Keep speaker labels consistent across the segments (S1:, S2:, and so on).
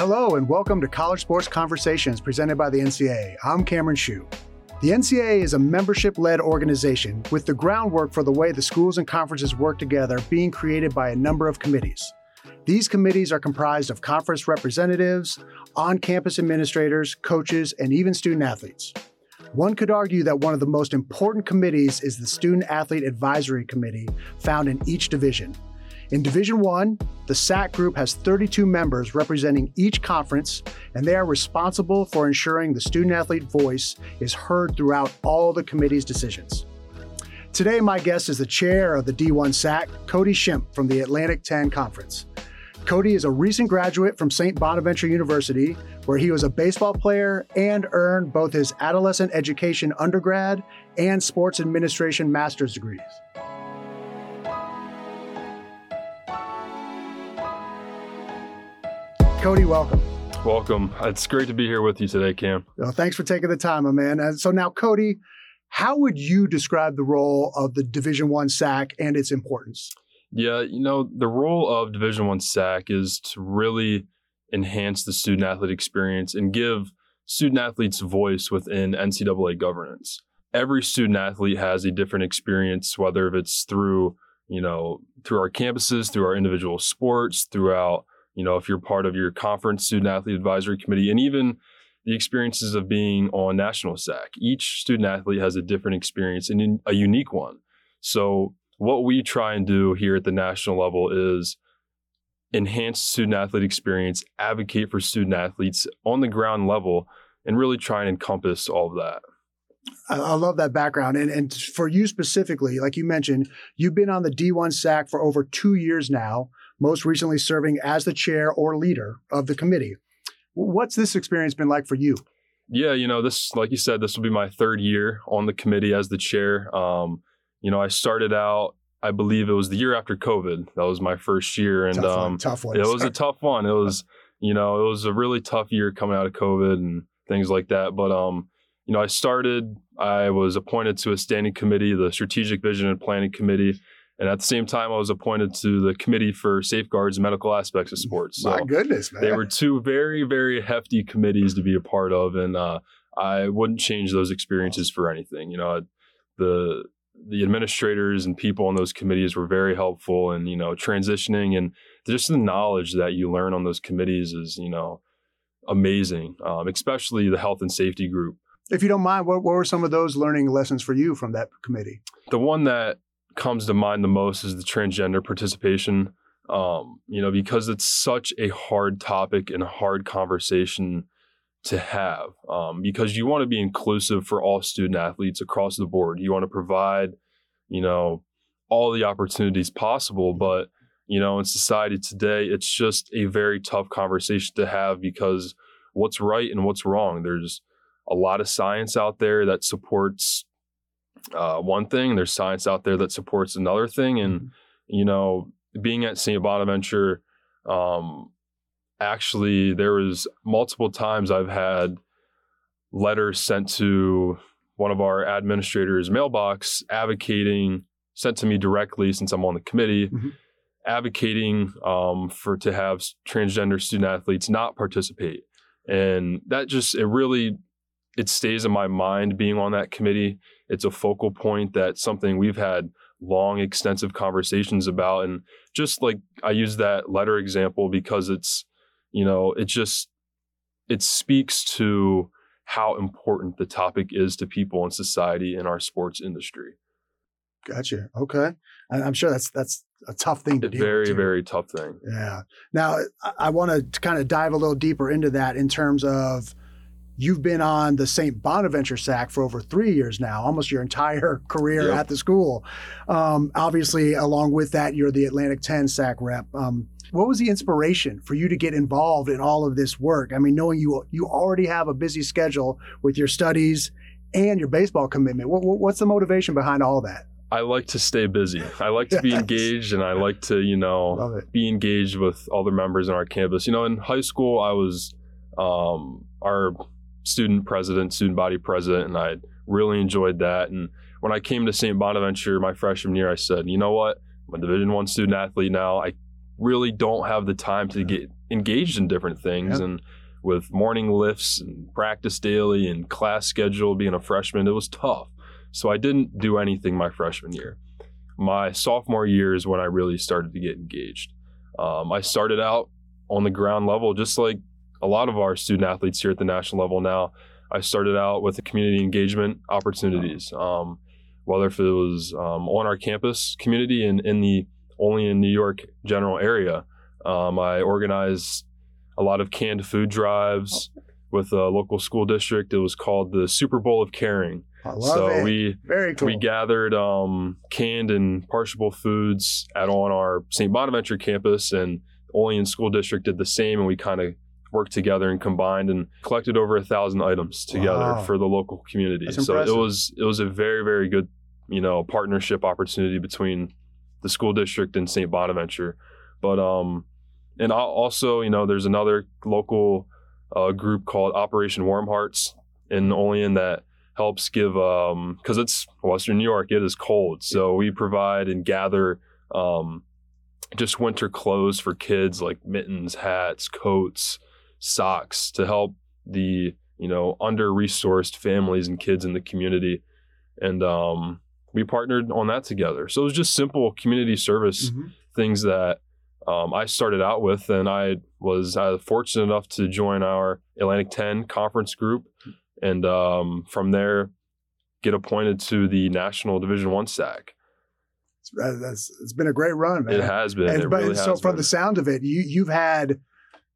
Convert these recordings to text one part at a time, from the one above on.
S1: Hello, and welcome to College Sports Conversations presented by the NCAA. I'm Cameron Shue. The NCAA is a membership led organization with the groundwork for the way the schools and conferences work together being created by a number of committees. These committees are comprised of conference representatives, on campus administrators, coaches, and even student athletes. One could argue that one of the most important committees is the Student Athlete Advisory Committee found in each division. In Division 1, the SAAC group has 32 members representing each conference, and they are responsible for ensuring the student athlete voice is heard throughout all the committee's decisions. Today, my guest is the chair of the D1 SAAC, Cody Shimp from the Atlantic 10 Conference. Cody is a recent graduate from St. Bonaventure University, where he was a baseball player and earned both his adolescent education undergrad and sports administration master's degrees. Cody, welcome.
S2: Welcome. It's great to be here with you today, Cam.
S1: Well, thanks for taking the time, my man. And so now, Cody, how would you describe the role of the Division One SAAC and its importance?
S2: Yeah, you know, the role of Division One SAAC is to really enhance the student athlete experience and give student athletes voice within NCAA governance. Every student athlete has a different experience, whether it's through, you know, through our campuses, through our individual sports, throughout you know, if you're part of your conference student athlete advisory committee, and even the experiences of being on national SAAC. Each student athlete has a different experience and a unique one. So, what we try and do here at the national level is enhance student athlete experience, advocate for student athletes on the ground level, and really try and encompass all of that.
S1: I love that background. And, and for you specifically, like you mentioned, you've been on the D1 SAAC for over two years now most recently serving as the chair or leader of the committee. What's this experience been like for you?
S2: Yeah, you know, this, like you said, this will be my third year on the committee as the chair. Um, you know, I started out, I believe it was the year after COVID. That was my first year, and
S1: tough
S2: um,
S1: one, tough one.
S2: It was a tough one. It was, you know, it was a really tough year coming out of COVID and things like that. But um, you know, I started. I was appointed to a standing committee, the Strategic Vision and Planning Committee and at the same time, I was appointed to the committee for safeguards and medical aspects of sports.
S1: So My goodness, man.
S2: They were two very, very hefty committees to be a part of. And uh, I wouldn't change those experiences for anything. You know, the the administrators and people on those committees were very helpful and, you know, transitioning and just the knowledge that you learn on those committees is, you know, amazing, um, especially the health and safety group.
S1: If you don't mind, what, what were some of those learning lessons for you from that committee?
S2: The one that comes to mind the most is the transgender participation. Um, you know, because it's such a hard topic and a hard conversation to have. Um, because you want to be inclusive for all student athletes across the board. You want to provide, you know, all the opportunities possible. But, you know, in society today, it's just a very tough conversation to have because what's right and what's wrong. There's a lot of science out there that supports uh, one thing. There's science out there that supports another thing, and mm-hmm. you know, being at St. Bonaventure, um, actually, there was multiple times I've had letters sent to one of our administrators' mailbox advocating, sent to me directly since I'm on the committee. Mm-hmm. Advocating um, for to have transgender student athletes not participate, and that just it really it stays in my mind being on that committee it's a focal point that's something we've had long, extensive conversations about. And just like I use that letter example because it's, you know, it just, it speaks to how important the topic is to people in society in our sports industry.
S1: Gotcha. Okay. I'm sure that's that's a tough thing to do.
S2: Very, very tough thing.
S1: Yeah. Now I, I want to kind of dive a little deeper into that in terms of You've been on the St. Bonaventure SAAC for over three years now, almost your entire career yep. at the school. Um, obviously, along with that, you're the Atlantic 10 SAAC rep. Um, what was the inspiration for you to get involved in all of this work? I mean, knowing you you already have a busy schedule with your studies and your baseball commitment. What, what's the motivation behind all that?
S2: I like to stay busy. I like to be engaged and I like to, you know, be engaged with other members in our campus. You know, in high school, I was um, our student president, student body president, and I really enjoyed that. And when I came to St. Bonaventure my freshman year, I said, you know what? I'm a Division One student athlete now. I really don't have the time to get engaged in different things. And with morning lifts and practice daily and class schedule, being a freshman, it was tough. So I didn't do anything my freshman year. My sophomore year is when I really started to get engaged. Um, I started out on the ground level, just like a lot of our student athletes here at the national level now. I started out with the community engagement opportunities, um, whether if it was um, on our campus community and in the Olean New York general area. Um, I organized a lot of canned food drives with a local school district. It was called the Super Bowl of Caring.
S1: I love
S2: so
S1: it.
S2: we
S1: Very cool.
S2: we gathered um, canned and perishable foods at on our St. Bonaventure campus, and Olean School District did the same, and we kind of worked together and combined and collected over a thousand items together
S1: Wow.
S2: for the local community.
S1: That's
S2: so
S1: impressive.
S2: it was it was a very very good you know partnership opportunity between the school district and St. Bonaventure, but um and al- also you know there's another local uh, group called Operation Warm Hearts in Olean that helps give um because it's Western New York it is cold so we provide and gather um just winter clothes for kids like mittens hats coats socks to help the you know under resourced families and kids in the community and um we partnered on that together so it was just simple community service
S1: Mhm.
S2: things that um, I started out with, and I was uh, fortunate enough to join our Atlantic 10 conference group, and um, from there get appointed to the National Division One SAAC.
S1: It's, uh, that's, it's been a great run, man.
S2: It has been.
S1: And,
S2: it
S1: but
S2: really
S1: so from
S2: been.
S1: the sound of it, you you've had,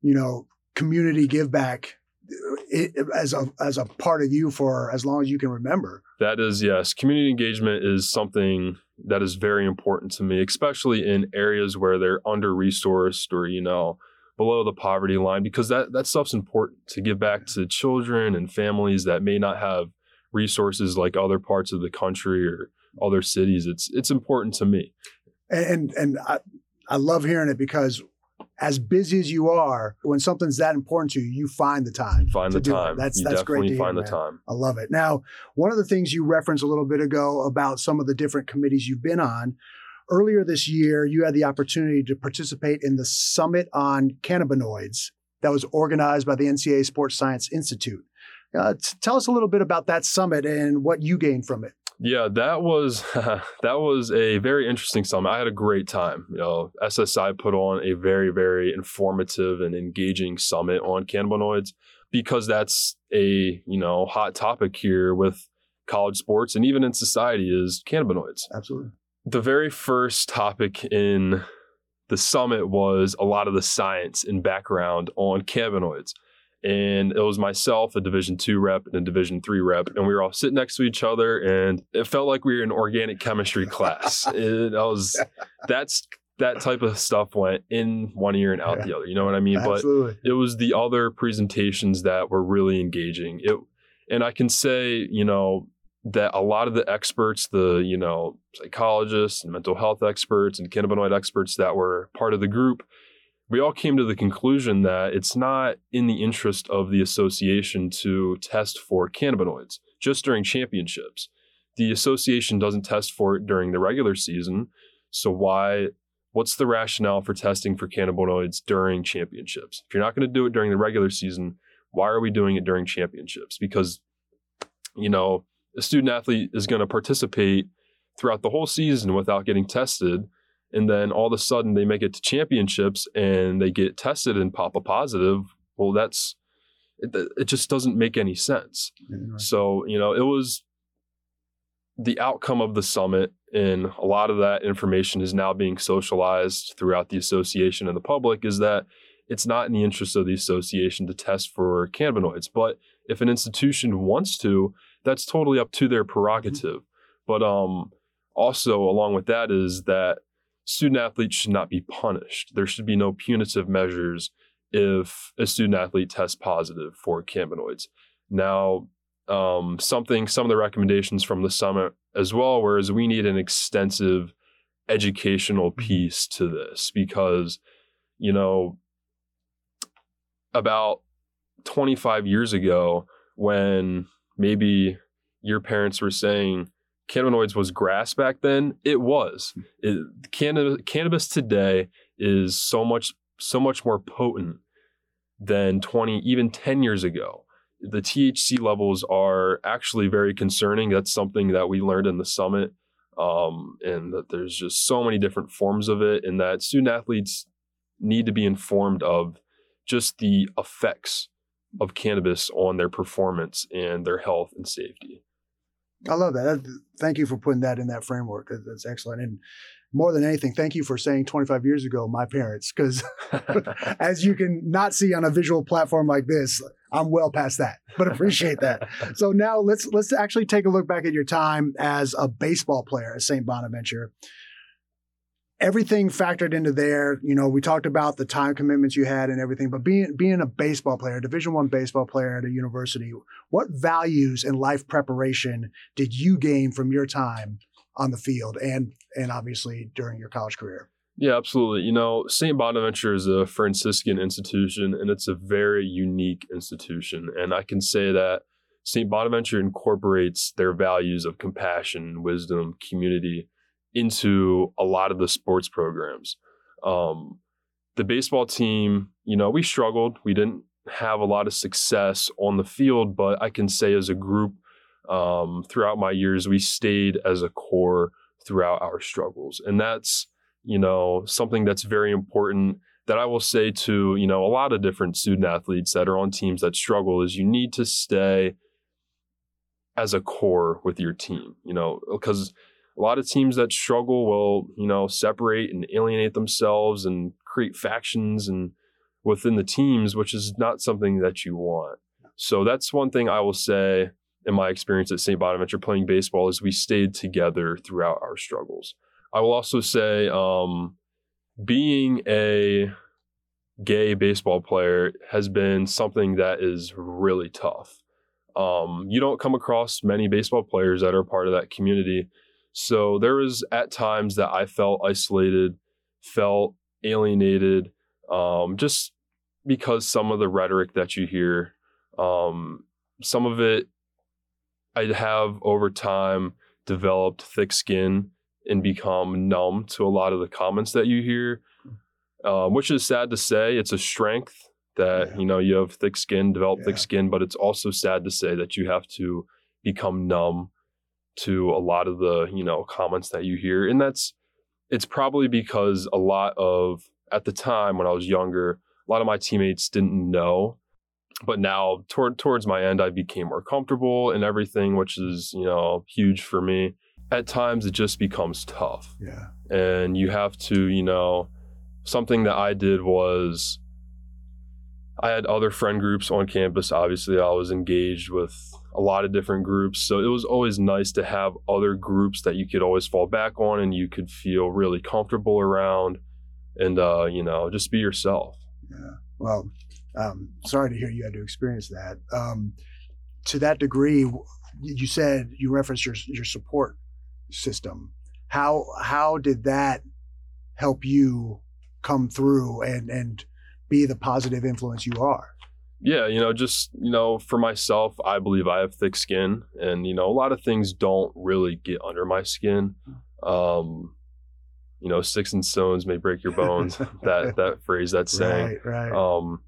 S1: you know, community give back as a as a part of you for as long as you can remember.
S2: That is, yes. Community engagement is something that is very important to me, especially in areas where they're under resourced or, you know, below the poverty line, because that, that stuff's important to give back to children and families that may not have resources like other parts of the country or other cities. It's it's important to me.
S1: And and, and I, I love hearing it because as busy as you are, when something's that important to you, you find the time.
S2: Find
S1: to
S2: the
S1: do it.
S2: time.
S1: That's
S2: you
S1: that's great hear,
S2: find the
S1: man.
S2: time.
S1: I love it. Now, one of the things you referenced a little bit ago about some of the different committees you've been on, earlier this year, you had the opportunity to participate in the Summit on Cannabinoids that was organized by the NCAA Sports Science Institute. Uh, t- tell us a little bit about that summit and what you gained from it.
S2: Yeah, that was that was a very interesting summit. I had a great time. You know, SSI put on a very very informative and engaging summit on cannabinoids because that's a you know hot topic here with college sports and even in society is cannabinoids.
S1: Absolutely.
S2: The very first topic in the summit was a lot of the science and background on cannabinoids. And it was myself, a Division two rep, and a Division three rep, and we were all sitting next to each other, and it felt like we were in organic chemistry class. it, I was that's that type of stuff went in one ear and out
S1: Yeah.
S2: the other. You know what I mean? But
S1: Absolutely.
S2: it was the other presentations that were really engaging. It, and I can say, you know, that a lot of the experts, the you know psychologists and mental health experts and cannabinoid experts that were part of the group, we all came to the conclusion that it's not in the interest of the association to test for cannabinoids just during championships. The association doesn't test for it during the regular season, so why? What's the rationale for testing for cannabinoids during championships? If you're not going to do it during the regular season, why are we doing it during championships? Because, you know, a student athlete is going to participate throughout the whole season without getting tested. And then all of a sudden they make it to championships and they get tested and pop a positive. Well, that's, it, it just doesn't make any sense. So, you know, it was the outcome of the summit, and a lot of that information is now being socialized throughout the association and the public, is that it's not in the interest of the association to test for cannabinoids. But if an institution wants to, that's totally up to their prerogative. But um, also, along with that, is that student athletes should not be punished. There should be no punitive measures if a student athlete tests positive for cannabinoids. Now, um, something, some of the recommendations from the summit as well, whereas we need an extensive educational piece to this because, you know, about 25 years ago, when maybe your parents were saying cannabinoids was grass back then, it was. It, canna- cannabis today is so much so much more potent than 20 even 10 years ago. The thc levels are actually very concerning. That's something that we learned in the summit um, and that there's just so many different forms of it and that student athletes need to be informed of just the effects of cannabis on their performance and their health and safety
S1: I love that. Thank you for putting that in that framework. That's excellent. And more than anything, thank you for saying 25 years ago, my parents, because as you can not see on a visual platform like this, I'm well past that, but appreciate that. so now let's let's actually take a look back at your time as a baseball player at St. Bonaventure everything factored into there. You know, we talked about the time commitments you had and everything, but being being a baseball player, Division One baseball player at a university, what values and life preparation did you gain from your time on the field and and obviously during your college career?
S2: Yeah, absolutely. You know, St. Bonaventure is a Franciscan institution and it's a very unique institution. And I can say that St. Bonaventure incorporates their values of compassion, wisdom, community, into a lot of the sports programs. Um, the baseball team, you know, we struggled. We didn't have a lot of success on the field, but I can say as a group, um, throughout my years, we stayed as a core throughout our struggles. And that's, you know, something that's very important that I will say to, you know, a lot of different student athletes that are on teams that struggle is you need to stay as a core with your team, you know, because a lot of teams that struggle will, you know, separate and alienate themselves and create factions and within the teams, which is not something that you want. So that's one thing I will say in my experience at St. Bonaventure playing baseball is we stayed together throughout our struggles. I will also say um, being a gay baseball player has been something that is really tough. Um, you don't come across many baseball players that are part of that community so there was at times that I felt isolated, felt alienated, um, just because some of the rhetoric that you hear, um, some of it I'd have over time developed thick skin and become numb to a lot of the comments that you hear, um, which is sad to say. It's a strength that yeah. you know you have thick skin, develop yeah. thick skin, but it's also sad to say that you have to become numb to a lot of the you know comments that you hear and that's it's probably because a lot of at the time when i was younger a lot of my teammates didn't know but now toward towards my end i became more comfortable and everything which is you know huge for me. At times it just becomes tough.
S1: Yeah.
S2: And you have to you know something that i did was i had other friend groups on campus. Obviously i was engaged with a lot of different groups. So it was always nice to have other groups that you could always fall back on and you could feel really comfortable around and, uh, you know, just be yourself.
S1: Yeah. Well, um, sorry to hear you had to experience that. Um, to that degree, you said you referenced your, your support system. How, how did that help you come through and, and be the positive influence you are?
S2: Yeah, you know, just, you know, for myself, I believe I have thick skin and, you know, a lot of things don't really get under my skin. Um, you know, sticks and stones may break your bones. that that phrase, that saying.
S1: Right, right.
S2: Um,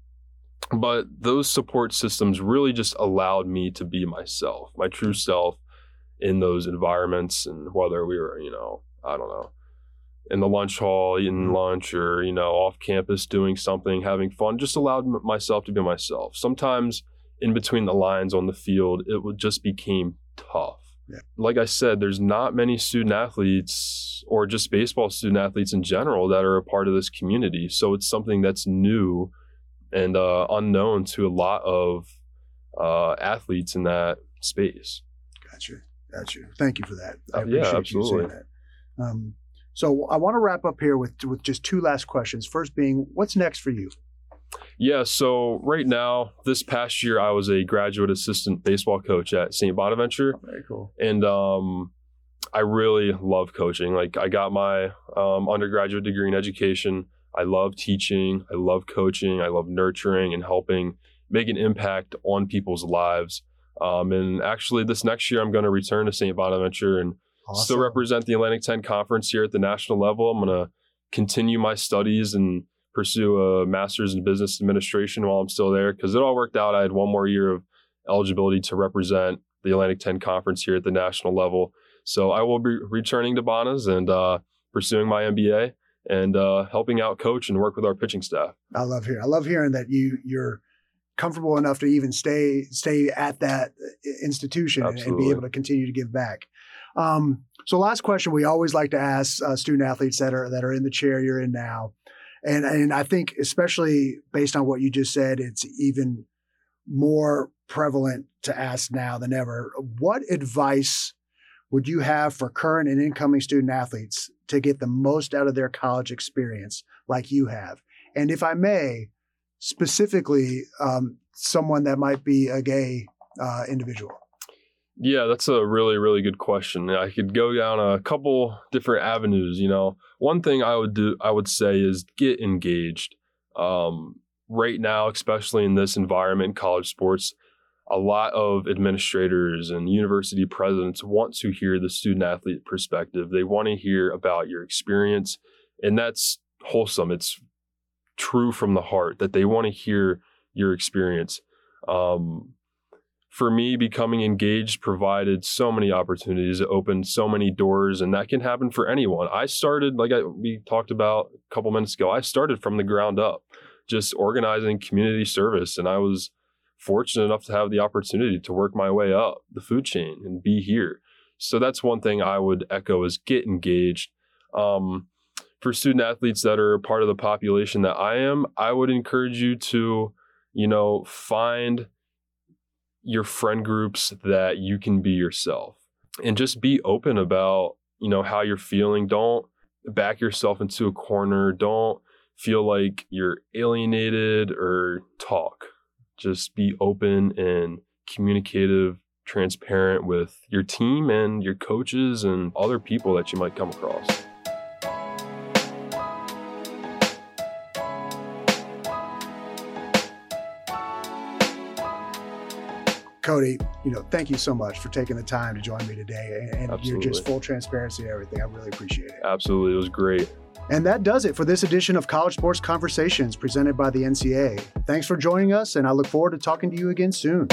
S2: but those support systems really just allowed me to be myself, my true self in those environments and whether we were, you know, I don't know, in the lunch hall eating mm-hmm. lunch or you know off campus doing something having fun just allowed myself to be myself. Sometimes in between the lines on the field it would just became tough.
S1: Yeah.
S2: like i said there's not many student athletes or just baseball student athletes in general that are a part of this community. So it's something that's new and uh, unknown to a lot of uh, athletes in that space.
S1: Gotcha. Gotcha. Thank you for that.
S2: I uh, yeah absolutely.
S1: um, so I want to wrap up here with with just two last questions. First being, what's next for you?
S2: Yeah, so right now, this past year, I was a graduate assistant baseball coach at St. Bonaventure.
S1: Oh, very cool.
S2: And um, I really love coaching. Like, I got my um, undergraduate degree in education. I love teaching. I love coaching. I love nurturing and helping make an impact on people's lives. Um, and actually, this next year, I'm going to return to St. Bonaventure and Awesome. Still represent the Atlantic 10 Conference here at the national level. I'm going to continue my studies and pursue a master's in business administration while I'm still there because it all worked out. I had one more year of eligibility to represent the Atlantic 10 conference here at the national level. So I will be returning to Bonas and uh, pursuing my MBA and uh, helping out coach and work with our pitching staff.
S1: I love hearing. I love hearing that you you're comfortable enough to even stay stay at that uh, institution and, and, be able to continue to give back. Um, so, last question we always like to ask uh, student athletes that are that are in the chair you're in now, and and I think especially based on what you just said, it's even more prevalent to ask now than ever. What advice would you have for current and incoming student athletes to get the most out of their college experience, like you have? And if I may, specifically, um, someone that might be a gay uh, individual.
S2: Yeah, that's a really, really good question. I could go down a couple different avenues. You know, one thing I would do, I would say, is get engaged. Um, right now, especially in this environment, college sports, a lot of administrators and university presidents want to hear the student athlete perspective. They want to hear about your experience, and that's wholesome. It's true from the heart that they want to hear your experience. Um, for me, becoming engaged provided so many opportunities. It opened so many doors, and that can happen for anyone. I started, like I, we talked about a couple minutes ago, I started from the ground up, just organizing community service. And I was fortunate enough to have the opportunity to work my way up the food chain and be here. So that's one thing I would echo is get engaged. Um, for student athletes that are part of the population that I am, I would encourage you to, you know, find your friend groups that you can be yourself and just be open about, you know, how you're feeling. Don't back yourself into a corner. Don't feel like you're alienated or talk just be open and communicative, transparent with your team and your coaches and other people that you might come across.
S1: Cody, you know, thank you so much for taking the time to join me today. And, and you're just full transparency and everything. I really appreciate it.
S2: Absolutely. It was great.
S1: And that does it for this edition of College Sports Conversations presented by the NCAA. Thanks for joining us, and I look forward to talking to you again soon.